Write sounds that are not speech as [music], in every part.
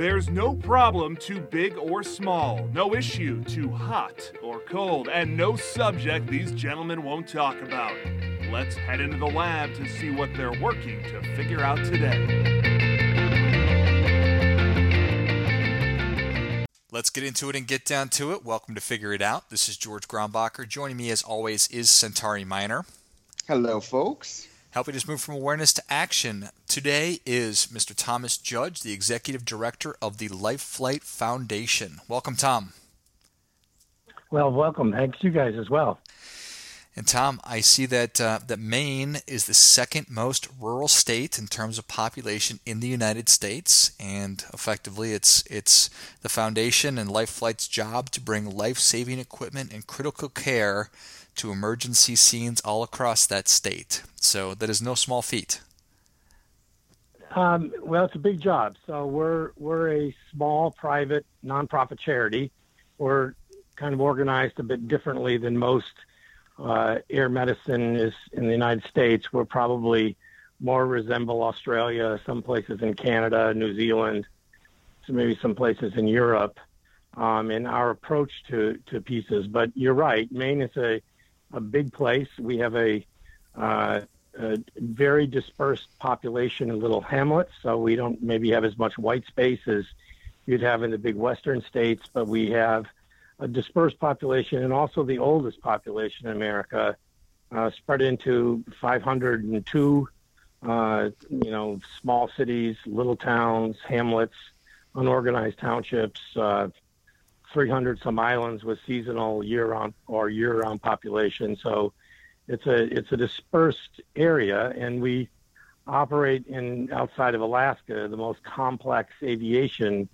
There's no problem too big or small, no issue too hot or cold, and no subject these gentlemen won't talk about. Let's head into the lab to see what they're working to figure out today. Let's get into it and get down to it. Welcome to Figure It Out. This is George Grombacher. Joining me, as always, is Centauri Miner. Hello, folks. Helping us move from awareness to action. Today is Mr. Thomas Judge, the Executive Director of the Life Flight Foundation. Welcome, Tom. Well, welcome. Thanks, you guys as well. And Tom, I see that uh, that Maine is the second most rural state in terms of population in the United States, and effectively, it's it's the foundation and Life Flight's job to bring life-saving equipment and critical care to emergency scenes all across that state. So that is no small feat. Um, well, it's a big job. So we're we're a small private nonprofit charity. We're kind of organized a bit differently than most uh, air medicine is in the United States. We're probably more resemble Australia, some places in Canada, New Zealand, so maybe some places in Europe, um, in our approach to, to pieces. But you're right, Maine is a, a big place. We have a, uh, a very dispersed population in little hamlets, so we don't maybe have as much white space as you'd have in the big western states, but we have – a dispersed population and also the oldest population in America, uh, spread into 502, uh, you know, small cities, little towns, hamlets, unorganized townships, uh, 300 some islands with seasonal year-round or year-round population. So it's a it's a dispersed area, and we operate in outside of Alaska the most complex aviation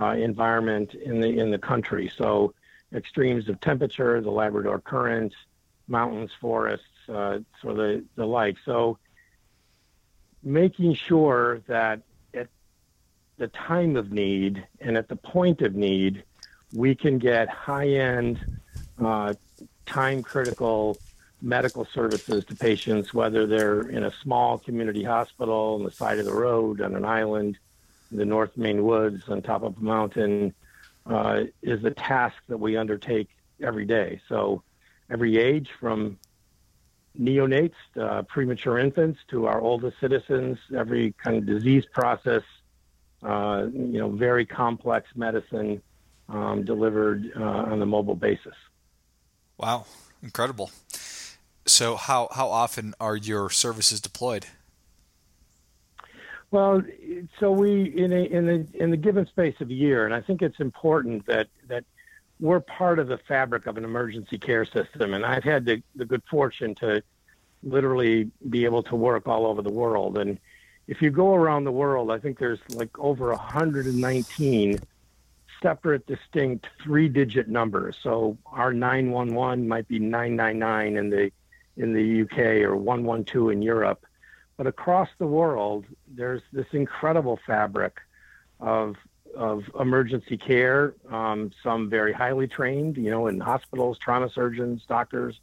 uh, environment in the in the country. So extremes of temperature, the Labrador Current, mountains, forests, uh, so the, the like. So making sure that at the time of need and at the point of need, we can get high-end, uh, time-critical medical services to patients, whether they're in a small community hospital on the side of the road, on an island, in the North Maine woods, on top of a mountain, uh, is a task that we undertake every day. So, every age from neonates, uh, premature infants, to our oldest citizens, every kind of disease process, uh, you know, very complex medicine um, delivered uh, on a mobile basis. Wow, incredible. So, how, how often are your services deployed? Well, so we in a in the in the given space of a year, and I think it's important that that we're part of the fabric of an emergency care system. And I've had the, the good fortune to literally be able to work all over the world. And if you go around the world, I think there's like over 119 separate, distinct three-digit numbers. So our 911 might be 999 in the in the UK or 112 in Europe. But across the world, there's this incredible fabric of of emergency care. Um, some very highly trained, you know, in hospitals, trauma surgeons, doctors,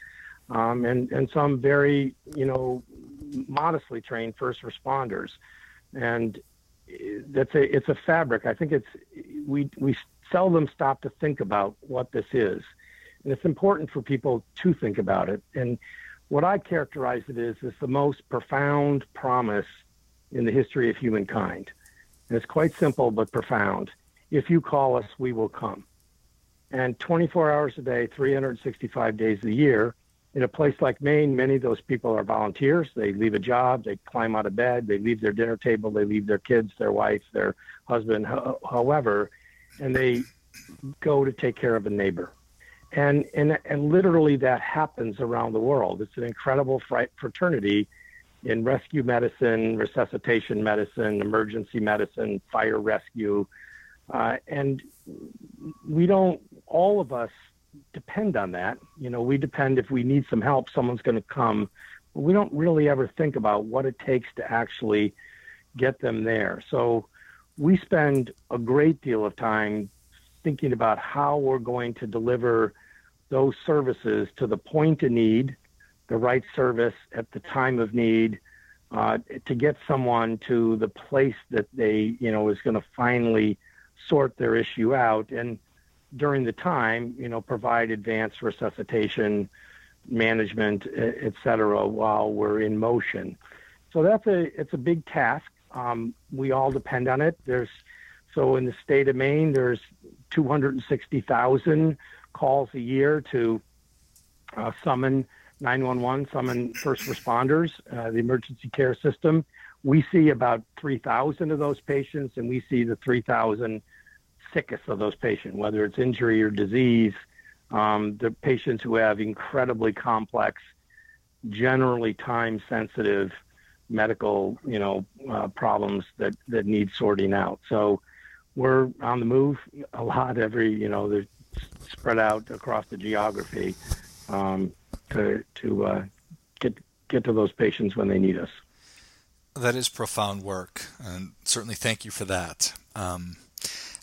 um, and and some very, you know, modestly trained first responders. And that's a it's a fabric. I think it's we we seldom stop to think about what this is, and it's important for people to think about it. And what I characterize it as is the most profound promise in the history of humankind. And it's quite simple but profound. If you call us, we will come. And 24 hours a day, 365 days a year, in a place like Maine, many of those people are volunteers. They leave a job, they climb out of bed, they leave their dinner table, they leave their kids, their wife, their husband, however, and they go to take care of a neighbor and and and literally that happens around the world. It's an incredible fraternity in rescue medicine, resuscitation medicine, emergency medicine, fire rescue, uh, and we don't. All of us depend on that. You know, we depend if we need some help, someone's going to come. But we don't really ever think about what it takes to actually get them there. So we spend a great deal of time thinking about how we're going to deliver those services to the point of need, the right service at the time of need, uh, to get someone to the place that they, you know, is going to finally sort their issue out, and during the time, you know, provide advanced resuscitation management, et cetera, while we're in motion. So that's a it's a big task. Um, we all depend on it. There's so in the state of Maine, there's 260,000 calls a year to uh, summon 911, summon first responders, uh, the emergency care system. We see about 3,000 of those patients, and we see the 3,000 sickest of those patients, whether it's injury or disease. Um, the patients who have incredibly complex, generally time-sensitive medical, you know, uh, problems that that need sorting out. So we're on the move a lot. Every, you know, they're spread out across the geography um, to to uh, get get to those patients when they need us. That is profound work, and certainly thank you for that. Um,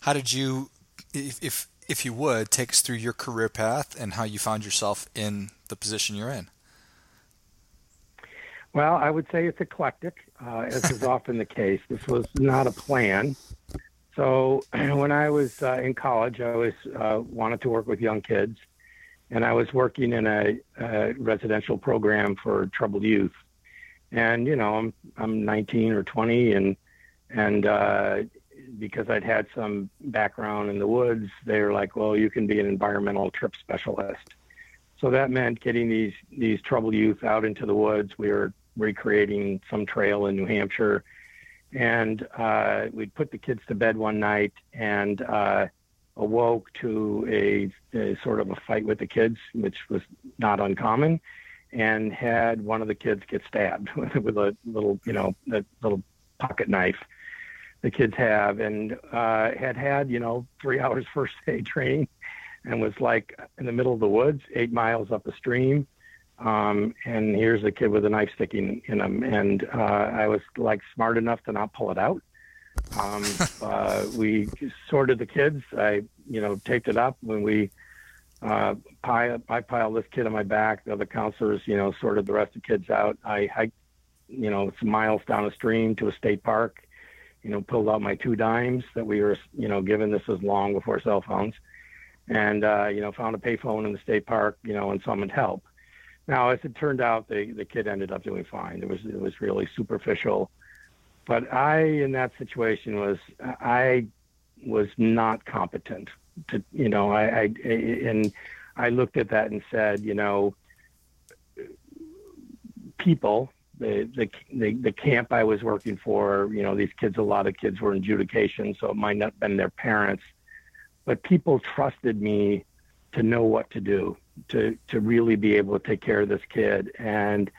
how did you, if, if if you would, take us through your career path and how you found yourself in the position you're in? Well, I would say it's eclectic, uh, as is [laughs] often the case. This was not a plan. So [clears throat] when I was uh, in college, I was uh, wanted to work with young kids, and I was working in a, a, residential program for troubled youth. And you know, I'm I'm 19 or 20, and and uh, because I'd had some background in the woods, they were like, "Well, you can be an environmental trip specialist." So that meant getting these these troubled youth out into the woods. We were recreating some trail in New Hampshire, and uh, we'd put the kids to bed one night and uh, awoke to a, a sort of a fight with the kids, which was not uncommon, and had one of the kids get stabbed [laughs] with a little, you know, a little pocket knife the kids have, and uh, had had you know three [laughs] hours first aid training, and was like in the middle of the woods, eight miles up a stream, um, and here's a kid with a knife sticking in him, and uh, I was like smart enough to not pull it out. Um, [laughs] uh, we sorted the kids. I you know taped it up when we. Uh, pile, I piled this kid on my back. The other counselors, you know, sorted the rest of the kids out. I hiked, you know, some miles down a stream to a state park you know, pulled out my two dimes that we were, you know, given. This was long before cell phones, and uh, you know, found a payphone in the state park, you know, and summoned help. Now, as it turned out, the the kid ended up doing fine. It was it was really superficial, but I, in that situation, was I was not competent to, you know, I, I and I looked at that and said, you know, people the, the the the camp I was working for, you know, these kids, a lot of kids were in adjudication, so it might not have been their parents, but people trusted me to know what to do, to to really be able to take care of this kid, and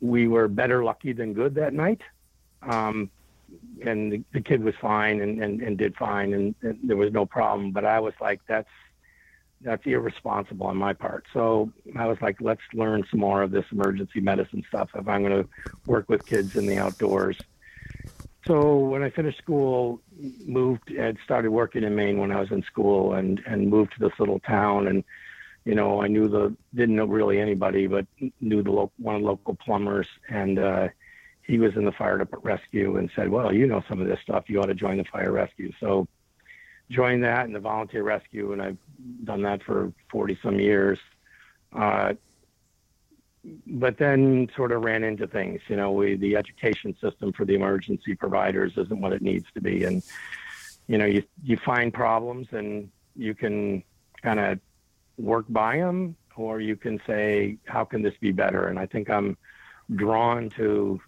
we were better lucky than good that night. Um, and the, the kid was fine and, and, and did fine and, and there was no problem. But I was like, that's that's irresponsible on my part. So I was like, let's learn some more of this emergency medicine stuff if I'm going to work with kids in the outdoors. So when I finished school, moved and started working in Maine when I was in school, and and moved to this little town. And you know, I knew the didn't know really anybody, but knew the lo- one of the local plumbers, and uh, he was in the fire rescue, and said, "Well, you know some of this stuff. You ought to join the fire rescue." So joined that in the volunteer rescue, and I've done that for 40 some years. Uh, but then sort of ran into things. You know, we, the education system for the emergency providers isn't what it needs to be, and you know, you you find problems and you can kind of work by them, or you can say, how can this be better? And I think I'm drawn to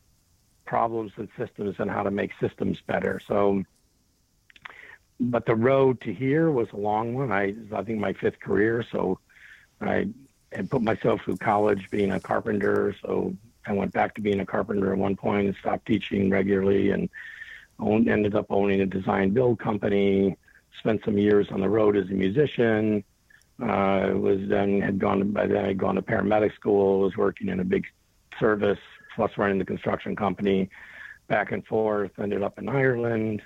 problems and systems and how to make systems better. So but the road to here was a long one. I, I think my fifth career, so I had put myself through college being a carpenter. So I went back to being a carpenter at one point and stopped teaching regularly, and owned, ended up owning a design build company. Spent some years on the road as a musician. Uh, was then had gone by then I'd gone to paramedic school. Was working in a big service plus running the construction company, back and forth. Ended up in Ireland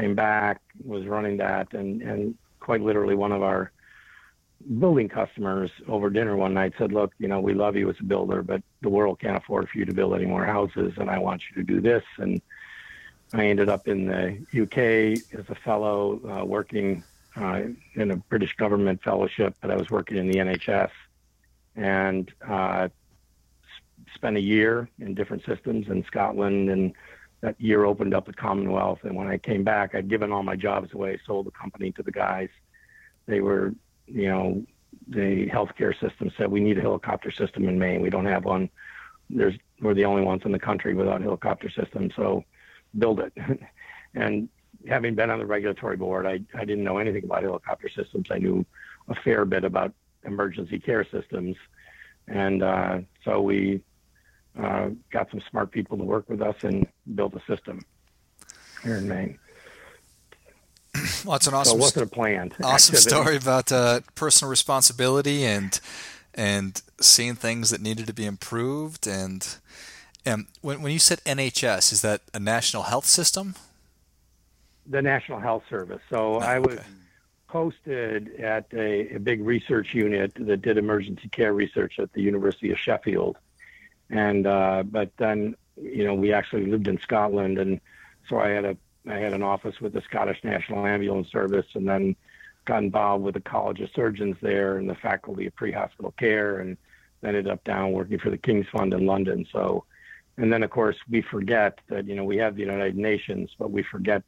came back, was running that, and and quite literally one of our building customers over dinner one night said, "Look, you know, we love you as a builder, but the world can't afford for you to build any more houses, and I want you to do this." And I ended up in the UK as a fellow, uh, working uh, in a British government fellowship, but I was working in the NHS and uh, spent a year in different systems in Scotland. And that year opened up the Commonwealth. And when I came back, I'd given all my jobs away, sold the company to the guys. They were, you know, the healthcare system said we need a helicopter system in Maine. We don't have one. There's we're the only ones in the country without a helicopter system, so build it. [laughs] and having been on the regulatory board, I, I didn't know anything about helicopter systems. I knew a fair bit about emergency care systems. And uh, so we uh, got some smart people to work with us and build a system here in Maine. [clears throat] Well, it's an awesome, so it wasn't a planned awesome activity. story about uh, personal responsibility and and seeing things that needed to be improved. And, and when when you said NHS, is that a national health system? The National Health Service. So I was okay. posted at a, a big research unit that did emergency care research at the University of Sheffield, and uh, but then you know we actually lived in Scotland, and so I had a I had an office with the Scottish National Ambulance Service, and then got involved with the College of Surgeons there and the Faculty of Pre-Hospital Care, and ended up down working for the King's Fund in London. So, and then of course we forget that you know we have the United Nations, but we forget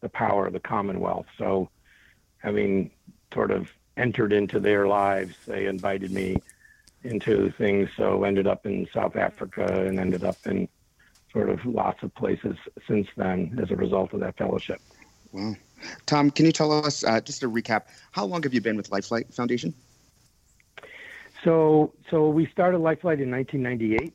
the power of the Commonwealth. So, having sort of entered into their lives, they invited me into things. So, ended up in South Africa and ended up in sort of lots of places since then as a result of that fellowship. Wow. Tom, can you tell us, uh, just to recap, how long have you been with Life Flight Foundation? So, so we started Life Flight in 1998.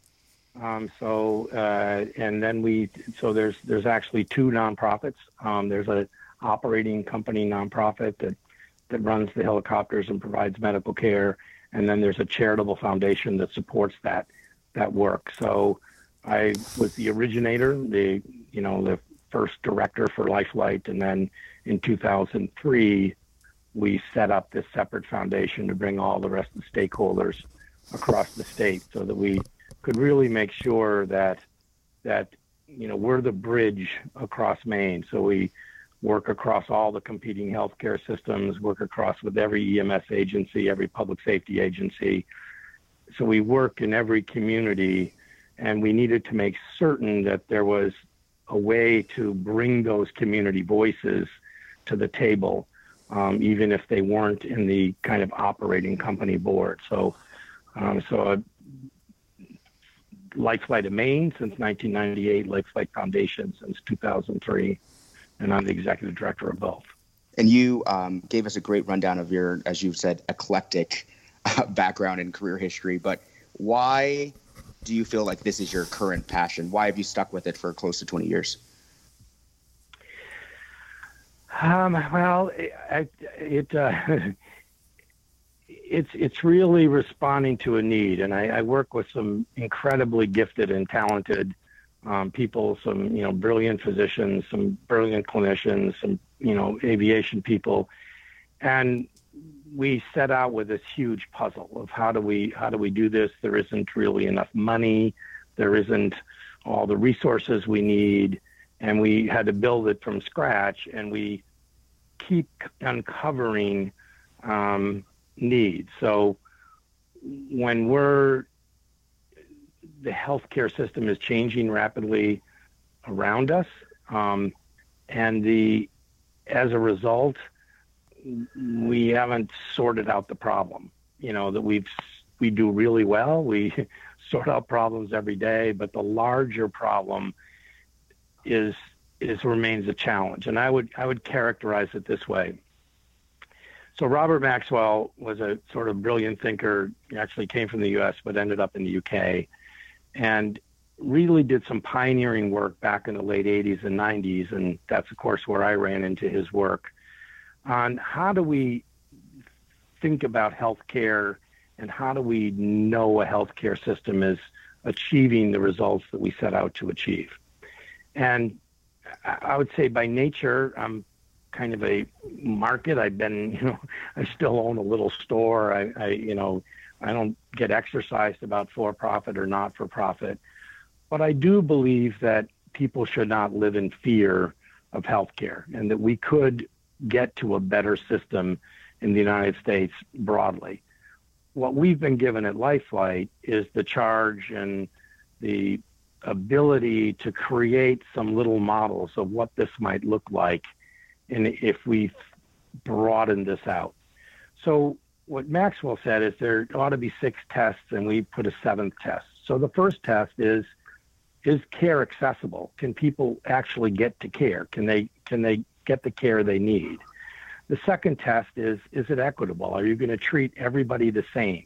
Um, so, uh, and then we, so there's there's actually two nonprofits. Um, there's a operating company nonprofit that that runs the helicopters and provides medical care, and then there's a charitable foundation that supports that that work. So, I was the originator, the you know the first director for Life Flight, and then in 2003 we set up this separate foundation to bring all the rest of the stakeholders across the state, so that we could really make sure that that you know we're the bridge across Maine. So we work across all the competing healthcare systems, work across with every EMS agency, every public safety agency. So we work in every community, and we needed to make certain that there was a way to bring those community voices to the table, um, even if they weren't in the kind of operating company board. So, um, so uh, Life Flight of Maine since 1998, Life Flight Foundation since 2003, and I'm the executive director of both. And you um, gave us a great rundown of your, as you've said, eclectic uh, background and career history. But why do you feel like this is your current passion? Why have you stuck with it for close to 20 years? Um, well, it, it uh, [laughs] it's it's really responding to a need, and I, I work with some incredibly gifted and talented um, people, some you know brilliant physicians, some brilliant clinicians, some you know aviation people, and we set out with this huge puzzle of how do we how do we do this? There isn't really enough money, there isn't all the resources we need, and we had to build it from scratch, and we keep uncovering um, needs. So when we're the healthcare system is changing rapidly around us, um, and the as a result, we haven't sorted out the problem. You know that we've we do really well. We [laughs] sort out problems every day, but the larger problem is is remains a challenge. And I would I would characterize it this way. So Robert Maxwell was a sort of brilliant thinker. He actually came from the U.S. but ended up in the U.K. and really did some pioneering work back in the late 80s and 90s. And that's of course where I ran into his work on how do we think about healthcare and how do we know a healthcare system is achieving the results that we set out to achieve. And I would say by nature, I'm kind of a market. I've been, [laughs] you know, I still own a little store. I, I you know, I don't get exercised about for profit or not for profit. But I do believe that people should not live in fear of healthcare and that we could get to a better system in the United States broadly. What we've been given at Life Flight is the charge and the ability to create some little models of what this might look like and if we broaden this out. So what Maxwell said is there ought to be six tests and we put a seventh test. So the first test is is care accessible? Can people actually get to care? Can they can they get the care they need? The second test is is it equitable? Are you going to treat everybody the same?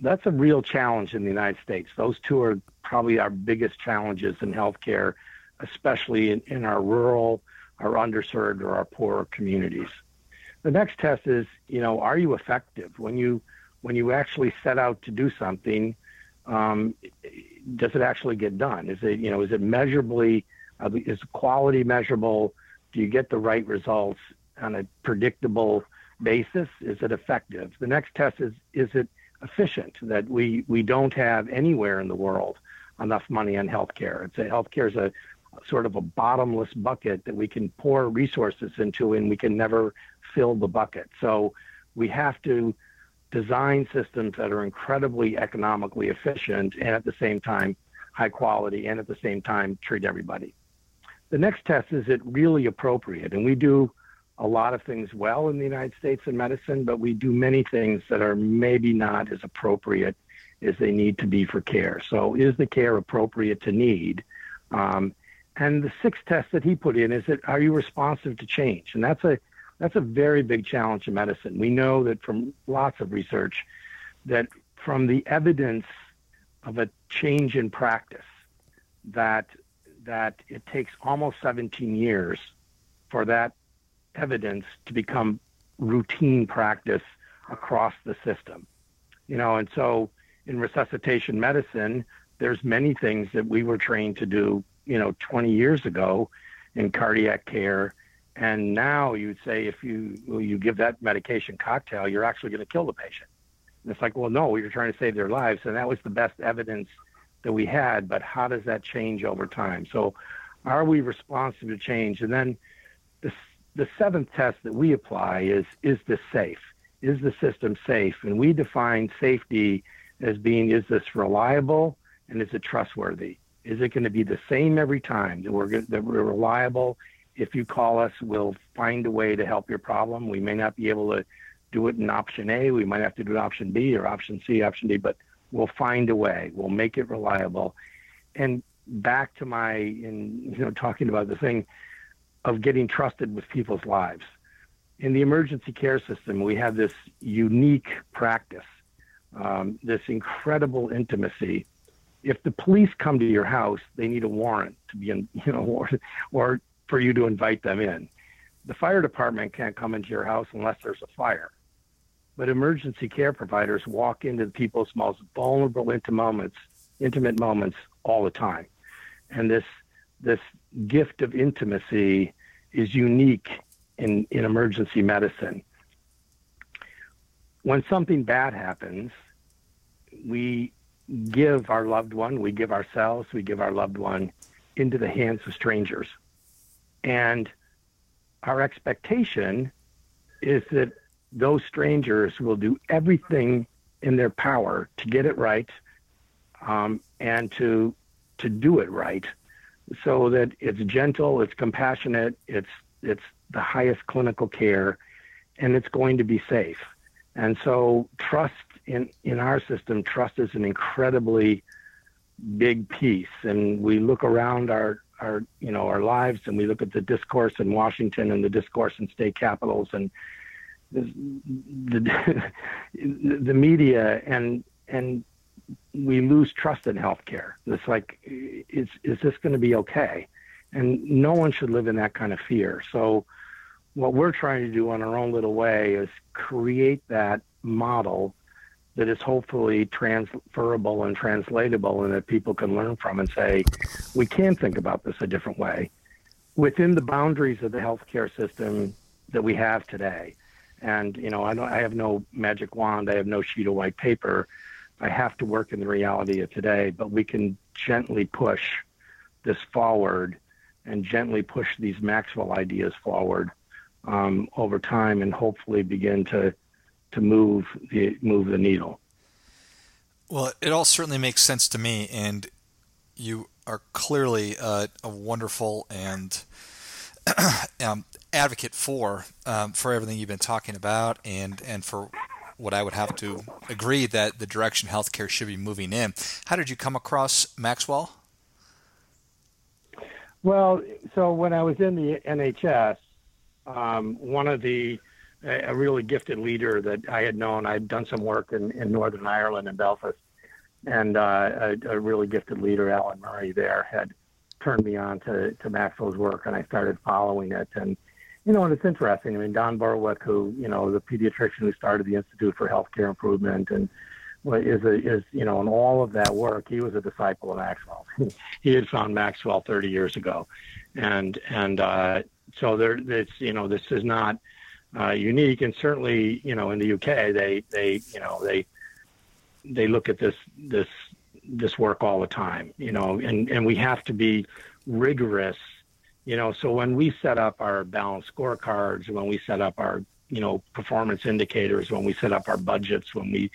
That's a real challenge in the United States. Those two are probably our biggest challenges in healthcare, especially in, in our rural, our underserved, or our poorer communities. The next test is, you know, are you effective when you when you actually set out to do something? Um, does it actually get done? Is it you know is it measurably uh, is quality measurable? Do you get the right results on a predictable basis? Is it effective? The next test is is it efficient? That we we don't have anywhere in the world enough money on healthcare. It's a healthcare is a sort of a bottomless bucket that we can pour resources into and we can never fill the bucket. So we have to design systems that are incredibly economically efficient and at the same time high quality and at the same time treat everybody. The next test is it really appropriate? And we do a lot of things well in the United States in medicine, but we do many things that are maybe not as appropriate as they need to be for care. So is the care appropriate to need? Um, and the sixth test that he put in is that are you responsive to change? And that's a that's a very big challenge in medicine. We know that from lots of research that from the evidence of a change in practice that that it takes almost 17 years for that evidence to become routine practice across the system. You know, and so in resuscitation medicine, there's many things that we were trained to do, you know, 20 years ago in cardiac care and now you'd say if you well, you give that medication cocktail, you're actually going to kill the patient. And it's like, well, no, you're trying to save their lives, and that was the best evidence that we had. But how does that change over time? So, are we responsive to change? And then the the seventh test that we apply is is this safe? Is the system safe? And we define safety as being is this reliable and is it trustworthy? Is it going to be the same every time that we're that we're reliable if you call us, we'll find a way to help your problem. We may not be able to do it in option A. We might have to do it option B or option C, option D, but we'll find a way. We'll make it reliable. And back to my, in you know, talking about the thing of getting trusted with people's lives. In the emergency care system, we have this unique practice, um, this incredible intimacy. If the police come to your house, they need a warrant to be in, [laughs] you know, or, or for you to invite them in. The fire department can't come into your house unless there's a fire. But emergency care providers walk into people's most vulnerable intimate moments, intimate moments all the time. And this this gift of intimacy is unique in, in emergency medicine. When something bad happens, we give our loved one, we give ourselves, we give our loved one into the hands of strangers. And our expectation is that those strangers will do everything in their power to get it right um, and to to do it right so that it's gentle, it's compassionate, it's it's the highest clinical care, and it's going to be safe. And so trust in in our system, trust is an incredibly big piece. And we look around our our you know our lives and we look at the discourse in Washington and the discourse in state capitals and the the, [laughs] the media and and we lose trust in healthcare. It's like is is this going to be okay? And no one should live in that kind of fear. So what we're trying to do on our own little way is create that model that is hopefully transferable and translatable and that people can learn from and say, we can think about this a different way within the boundaries of the healthcare system that we have today. And, you know, I, don't, I have no magic wand, I have no sheet of white paper. I have to work in the reality of today, but we can gently push this forward and gently push these Maxwell ideas forward um, over time and hopefully begin to to move the move the needle. Well, it all certainly makes sense to me, and you are clearly uh, a wonderful and [clears throat] um, advocate for um, for everything you've been talking about, and and for what I would have to agree that the direction healthcare should be moving in. How did you come across Maxwell? Well, so when I was in the NHS, um, one of the a really gifted leader that I had known, I had done some work in, in Northern Ireland in Belfast, and uh, a, a really gifted leader, Alan Murray, there had turned me on to, to Maxwell's work, and I started following it. And you know, and it's interesting. I mean, Don Berwick, who you know, the pediatrician who started the Institute for Healthcare Improvement, and is a, is you know, in all of that work, he was a disciple of Maxwell. [laughs] he had found Maxwell 30 years ago, and and uh, so there, it's you know, this is not uh, unique, and certainly you know, in the UK, they they you know they they look at this this this work all the time, you know, and and we have to be rigorous you know, so when we set up our balanced scorecards, when we set up our, you know, performance indicators, when we set up our budgets, when we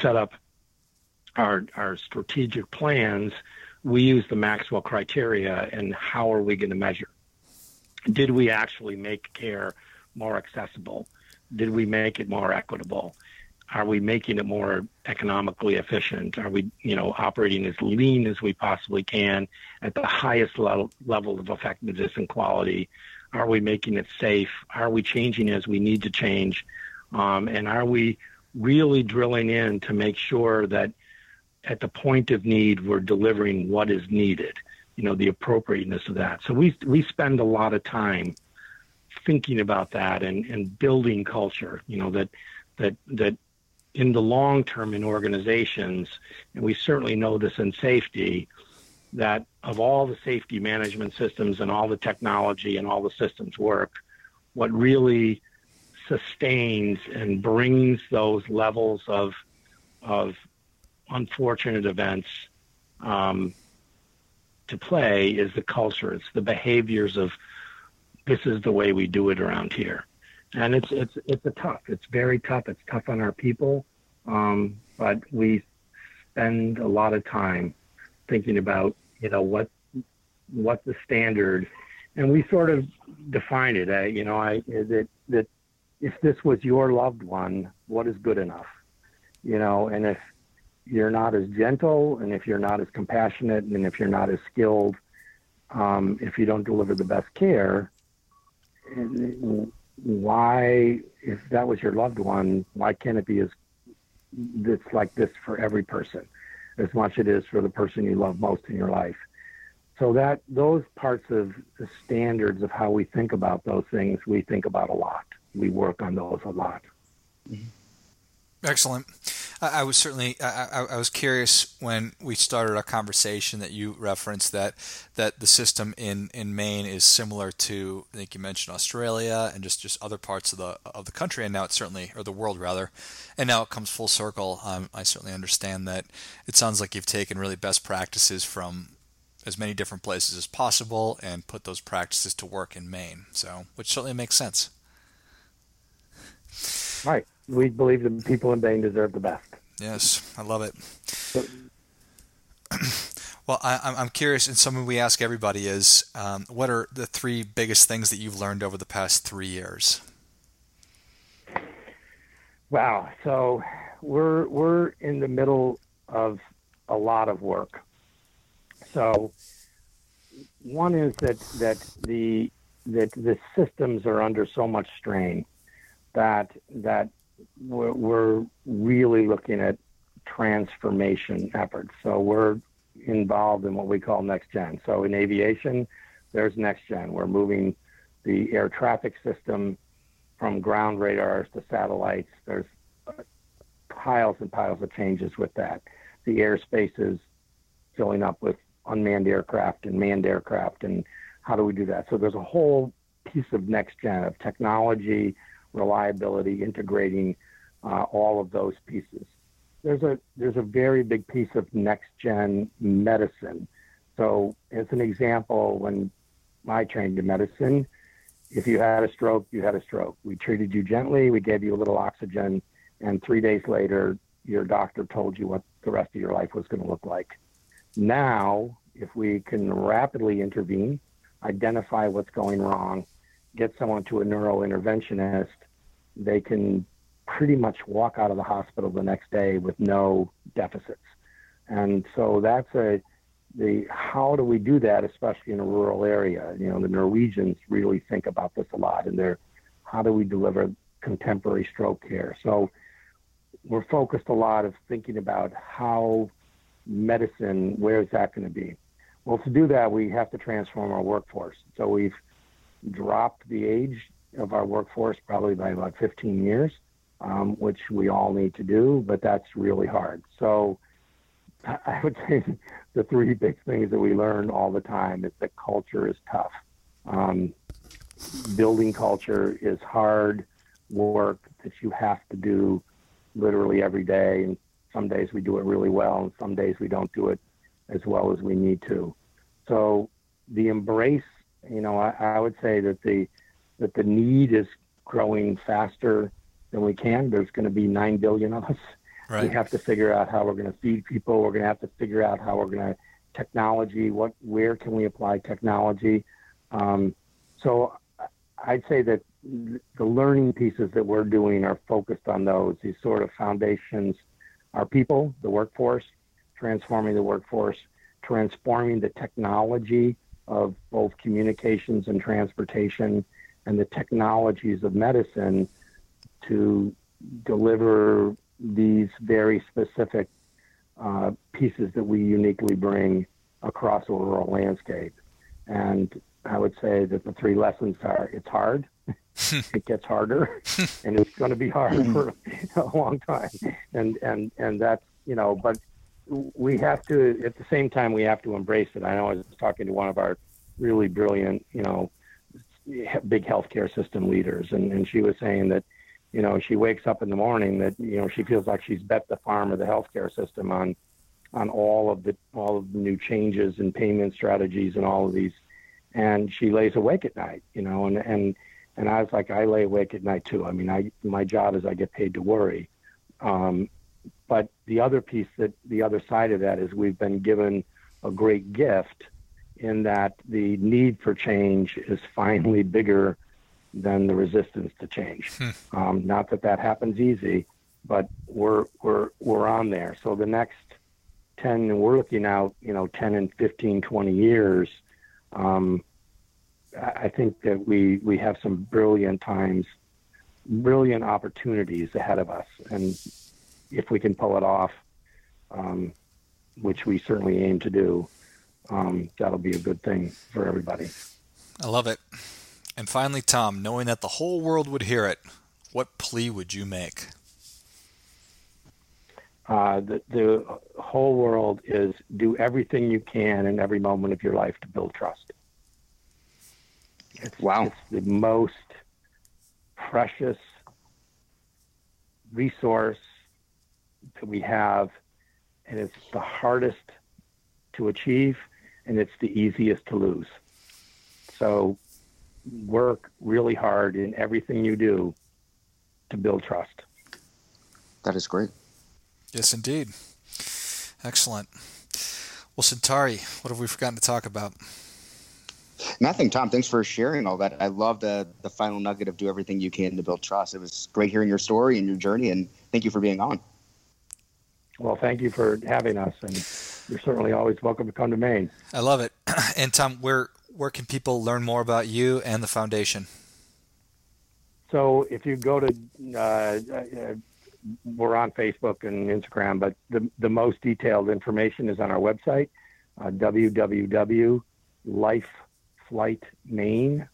set up our our strategic plans, we use the Maxwell criteria and how are we going to measure? Did we actually make care more accessible? Did we make it more equitable? Are we making it more economically efficient? Are we, you know, operating as lean as we possibly can at the highest level, level of effectiveness and quality? Are we making it safe? Are we changing as we need to change? Um, and are we really drilling in to make sure that at the point of need we're delivering what is needed? You know, the appropriateness of that. So we we spend a lot of time thinking about that and, and building culture. You know that that that in the long term in organizations, and we certainly know this in safety, that of all the safety management systems and all the technology and all the systems work, what really sustains and brings those levels of of unfortunate events um, to play is the culture. It's the behaviors of this is the way we do it around here and it's it's it's a tough. It's very tough. It's tough on our people, um, but we spend a lot of time thinking about you know what what the standard, and we sort of define it. Uh, you know, I that that if this was your loved one, what is good enough? You know, and if you're not as gentle, and if you're not as compassionate, and if you're not as skilled, um, if you don't deliver the best care why, if that was your loved one, why can't it be as it's like this for every person, as much it is for the person you love most in your life? So that those parts of the standards of how we think about those things, we think about a lot. We work on those a lot. Mm-hmm. Excellent. I, was certainly I, I, was curious when we started our conversation that you referenced that that the system in, in Maine is similar to I think you mentioned Australia and just, just other parts of the of the country and now it's certainly or the world rather and now it comes full circle. Um, I certainly understand that it sounds like you've taken really best practices from as many different places as possible and put those practices to work in Maine. So which certainly makes sense. Right we believe the people in Maine deserve the best. Yes, I love it. [clears throat] well, I, am curious, and something we ask everybody is, um, what are the three biggest things that you've learned over the past three years? Wow. So we're we're in the middle of a lot of work. So one is that that the that the systems are under so much strain that that we're, we're really looking at transformation efforts. So we're involved in what we call next gen. So in aviation, there's next gen. We're moving the air traffic system from ground radars to satellites. There's piles and piles of changes with that. The airspace is filling up with unmanned aircraft and manned aircraft, and how do we do that? So there's a whole piece of next gen of technology reliability, integrating uh, all of those pieces. There's a there's a very big piece of next gen medicine. So, as an example, when I trained in medicine, if you had a stroke, you had a stroke. We treated you gently, we gave you a little oxygen, and three days later, your doctor told you what the rest of your life was going to look like. Now, if we can rapidly intervene, identify what's going wrong, get someone to a neurointerventionist, they can pretty much walk out of the hospital the next day with no deficits. And so that's a the how do we do that, especially in a rural area? You know, the Norwegians really think about this a lot, and they're how do we deliver contemporary stroke care? So we're focused a lot of thinking about how medicine, where is that going to be? Well, to do that, we have to transform our workforce. So we've dropped the age of our workforce probably by about 15 years, um, which we all need to do, but that's really hard. So I would say [laughs] the three big things that we learn all the time is that culture is tough. Um, building culture is hard work that you have to do literally every day. And some days we do it really well, and some days we don't do it as well as we need to. So the embrace, you know, I, I would say that the that the need is growing faster than we can. There's going to be nine billion of us. Right. We have to figure out how we're going to feed people. We're going to have to figure out how we're going to technology. What, where can we apply technology? Um, so I'd say that the learning pieces that we're doing are focused on those. These sort of foundations our people, the workforce, transforming the workforce, transforming the technology of both communications and transportation, and the technologies of medicine to deliver these very specific uh, pieces that we uniquely bring across a rural landscape. And I would say that the three lessons are it's hard, [laughs] it gets harder, [laughs] and it's going to be hard for [laughs] a long time. And and and that's you know, but we have to at the same time we have to embrace it. I know I was talking to one of our really brilliant, you know, big healthcare system leaders, and and she was saying that you know, she wakes up in the morning that, you know, she feels like she's bet the farm of the healthcare system on on all of the all of the new changes and payment strategies and all of these and she lays awake at night, you know, and and and I was like, I lay awake at night too. I mean, I my job is I get paid to worry. Um, but the other piece that the other side of that is we've been given a great gift in that the need for change is finally bigger than the resistance to change. Hmm. Um, not that that happens easy, but we're we're we're on there. So the next ten, we're looking out, you know, ten and 15, 20 years. Um, I think that we we have some brilliant times, brilliant opportunities ahead of us, and if we can pull it off, um, which we certainly aim to do, um, that'll be a good thing for everybody. I love it. And finally, Tom, knowing that the whole world would hear it, what plea would you make? Uh, the, the whole world is do everything you can in every moment of your life to build trust. It's, wow. It's the most precious resource that we have, and it's the hardest to achieve, and it's the easiest to lose. So work really hard in everything you do to build trust. That is great. Yes, indeed. Excellent. Well, Centauri, what have we forgotten to talk about? Nothing, Tom. Thanks for sharing all that. I love the the final nugget of do everything you can to build trust. It was great hearing your story and your journey, and thank you for being on. Well, thank you for having us, and you're certainly always welcome to come to Maine. I love it. [clears throat] And Tom, where where can people learn more about you and the foundation? So if you go to, uh, uh, we're on Facebook and Instagram, but the, the most detailed information is on our website, uh, www.lifeflightmaine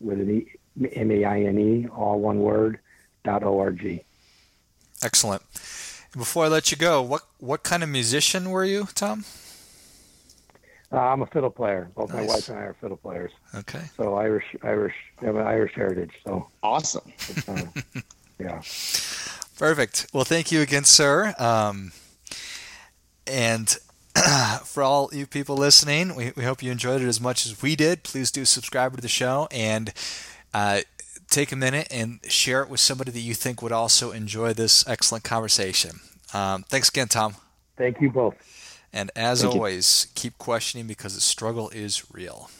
with an E, M-A-I-N-E, all one word, dot O-R-G. Excellent. Before I let you go, what what kind of musician were you, Tom? Uh, I'm a fiddle player. Both nice. my wife and I are fiddle players. Okay. So Irish, Irish, I have an Irish heritage. So awesome. Uh, [laughs] yeah. Perfect. Well, thank you again, sir. Um, and [clears throat] for all you people listening, we, we hope you enjoyed it as much as we did. Please do subscribe to the show and uh, take a minute and share it with somebody that you think would also enjoy this excellent conversation. Um, thanks again, Tom. Thank you both. And as Thank always, you. keep questioning because the struggle is real.